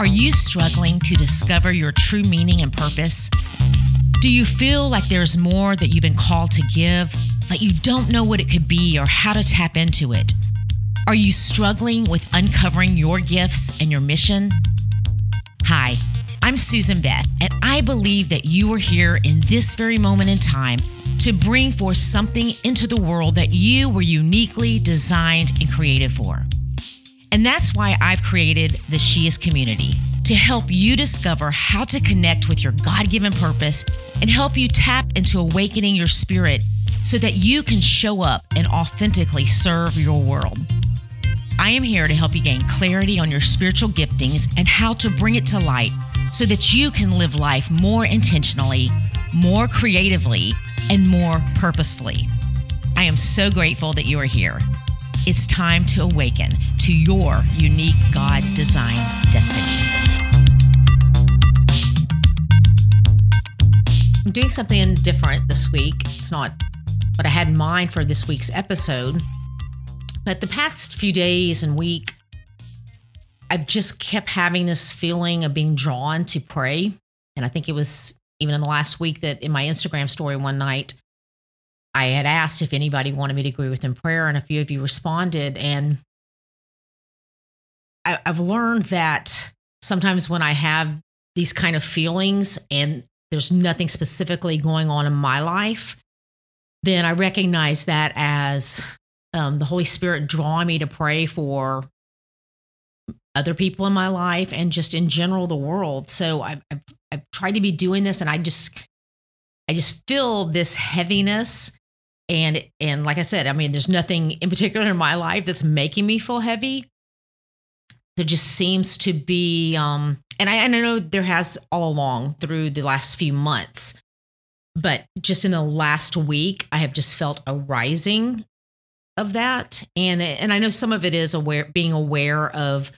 Are you struggling to discover your true meaning and purpose? Do you feel like there's more that you've been called to give, but you don't know what it could be or how to tap into it? Are you struggling with uncovering your gifts and your mission? Hi, I'm Susan Beth, and I believe that you are here in this very moment in time to bring forth something into the world that you were uniquely designed and created for. And that's why I've created the She Is community to help you discover how to connect with your God given purpose and help you tap into awakening your spirit so that you can show up and authentically serve your world. I am here to help you gain clarity on your spiritual giftings and how to bring it to light so that you can live life more intentionally, more creatively, and more purposefully. I am so grateful that you are here. It's time to awaken to your unique God designed destiny. I'm doing something different this week. It's not what I had in mind for this week's episode, but the past few days and week, I've just kept having this feeling of being drawn to pray. And I think it was even in the last week that in my Instagram story one night, I had asked if anybody wanted me to agree with in prayer, and a few of you responded. And I, I've learned that sometimes when I have these kind of feelings and there's nothing specifically going on in my life, then I recognize that as um, the Holy Spirit drawing me to pray for other people in my life and just in general the world. So I've, I've, I've tried to be doing this, and I just I just feel this heaviness and and like i said i mean there's nothing in particular in my life that's making me feel heavy. There just seems to be um and i, and I know there has all along through the last few months but just in the last week i have just felt a rising of that. And and i know some of it is aware being aware of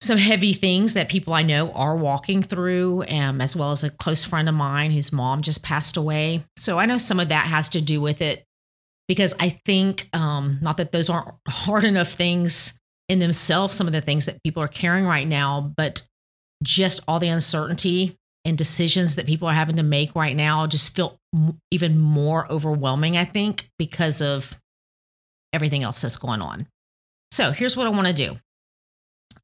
some heavy things that people I know are walking through, um, as well as a close friend of mine whose mom just passed away. So I know some of that has to do with it because I think, um, not that those aren't hard enough things in themselves, some of the things that people are carrying right now, but just all the uncertainty and decisions that people are having to make right now just feel even more overwhelming, I think, because of everything else that's going on. So here's what I want to do.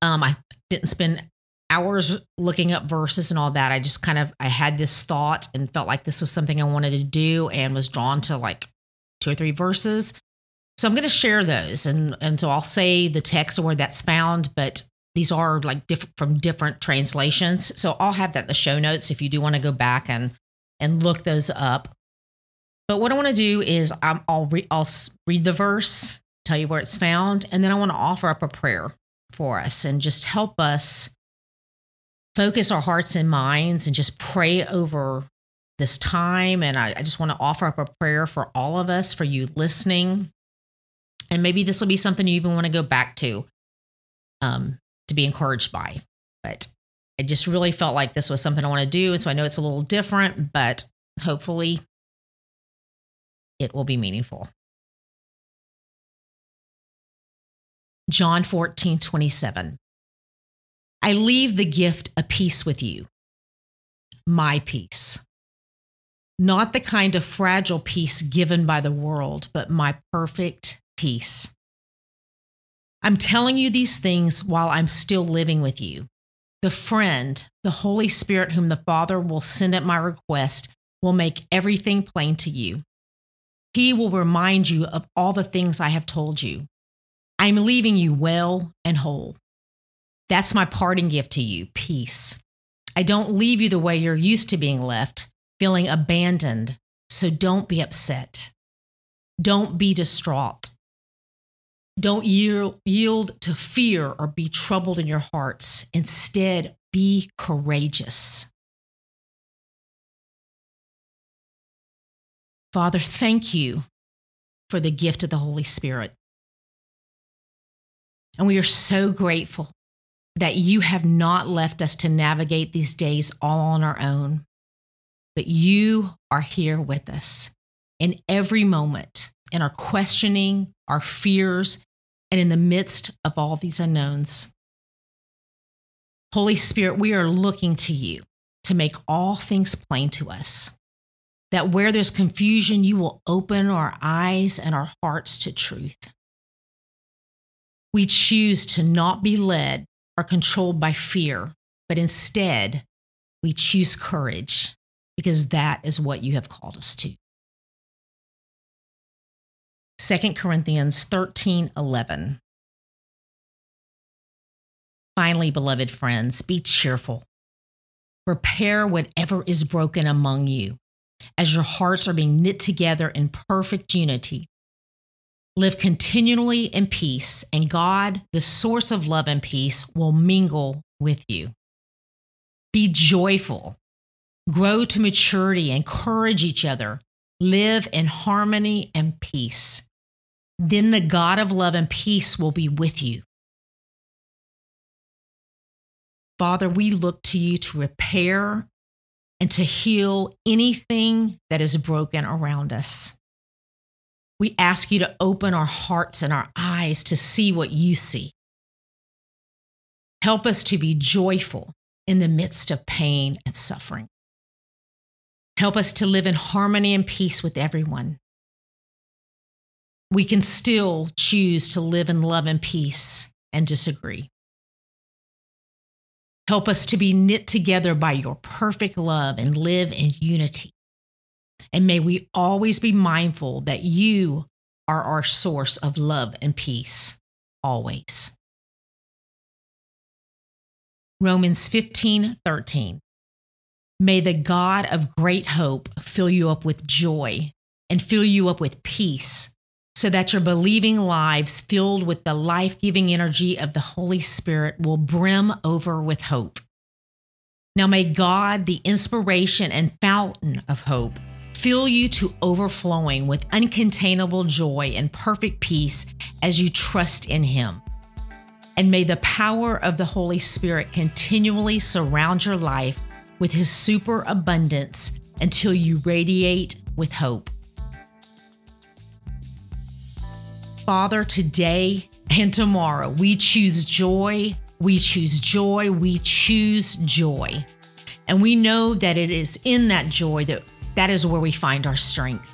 Um, I didn't spend hours looking up verses and all that. I just kind of I had this thought and felt like this was something I wanted to do and was drawn to like two or three verses. So I'm going to share those and and so I'll say the text or where that's found, but these are like different from different translations. So I'll have that in the show notes if you do want to go back and and look those up. But what I want to do is i will re- I'll read the verse, tell you where it's found, and then I want to offer up a prayer for us and just help us focus our hearts and minds and just pray over this time. And I, I just want to offer up a prayer for all of us, for you listening. And maybe this will be something you even want to go back to um, to be encouraged by. But I just really felt like this was something I want to do. And so I know it's a little different, but hopefully it will be meaningful. John 14, 27. I leave the gift of peace with you, my peace. Not the kind of fragile peace given by the world, but my perfect peace. I'm telling you these things while I'm still living with you. The friend, the Holy Spirit, whom the Father will send at my request, will make everything plain to you. He will remind you of all the things I have told you. I'm leaving you well and whole. That's my parting gift to you peace. I don't leave you the way you're used to being left, feeling abandoned. So don't be upset. Don't be distraught. Don't yield, to fear or be troubled in your hearts. Instead, be courageous. Father, thank you for the gift of the Holy Spirit. And we are so grateful that you have not left us to navigate these days all on our own, but you are here with us in every moment, in our questioning, our fears, and in the midst of all these unknowns. Holy Spirit, we are looking to you to make all things plain to us. That where there's confusion, you will open our eyes and our hearts to truth. We choose to not be led or controlled by fear, but instead, we choose courage because that is what you have called us to. 2 Corinthians 13 11. Finally, beloved friends, be cheerful. Repair whatever is broken among you, as your hearts are being knit together in perfect unity. Live continually in peace, and God, the source of love and peace, will mingle with you. Be joyful, grow to maturity, encourage each other, live in harmony and peace. Then the God of love and peace will be with you. Father, we look to you to repair and to heal anything that is broken around us. We ask you to open our hearts and our eyes to see what you see. Help us to be joyful in the midst of pain and suffering. Help us to live in harmony and peace with everyone. We can still choose to live in love and peace and disagree. Help us to be knit together by your perfect love and live in unity. And may we always be mindful that you are our source of love and peace, always. Romans 15 13. May the God of great hope fill you up with joy and fill you up with peace so that your believing lives, filled with the life giving energy of the Holy Spirit, will brim over with hope. Now, may God, the inspiration and fountain of hope, fill you to overflowing with uncontainable joy and perfect peace as you trust in Him. And may the power of the Holy Spirit continually surround your life with His superabundance until you radiate with hope. Father, today and tomorrow, we choose joy, we choose joy, we choose joy. And we know that it is in that joy that that is where we find our strength.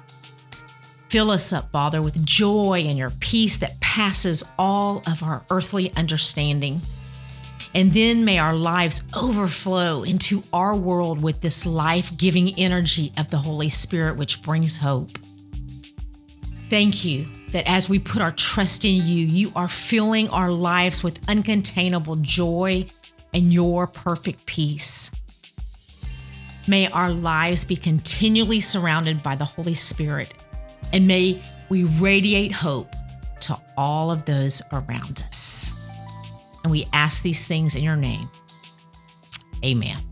Fill us up, Father, with joy and your peace that passes all of our earthly understanding. And then may our lives overflow into our world with this life giving energy of the Holy Spirit, which brings hope. Thank you that as we put our trust in you, you are filling our lives with uncontainable joy and your perfect peace. May our lives be continually surrounded by the Holy Spirit, and may we radiate hope to all of those around us. And we ask these things in your name. Amen.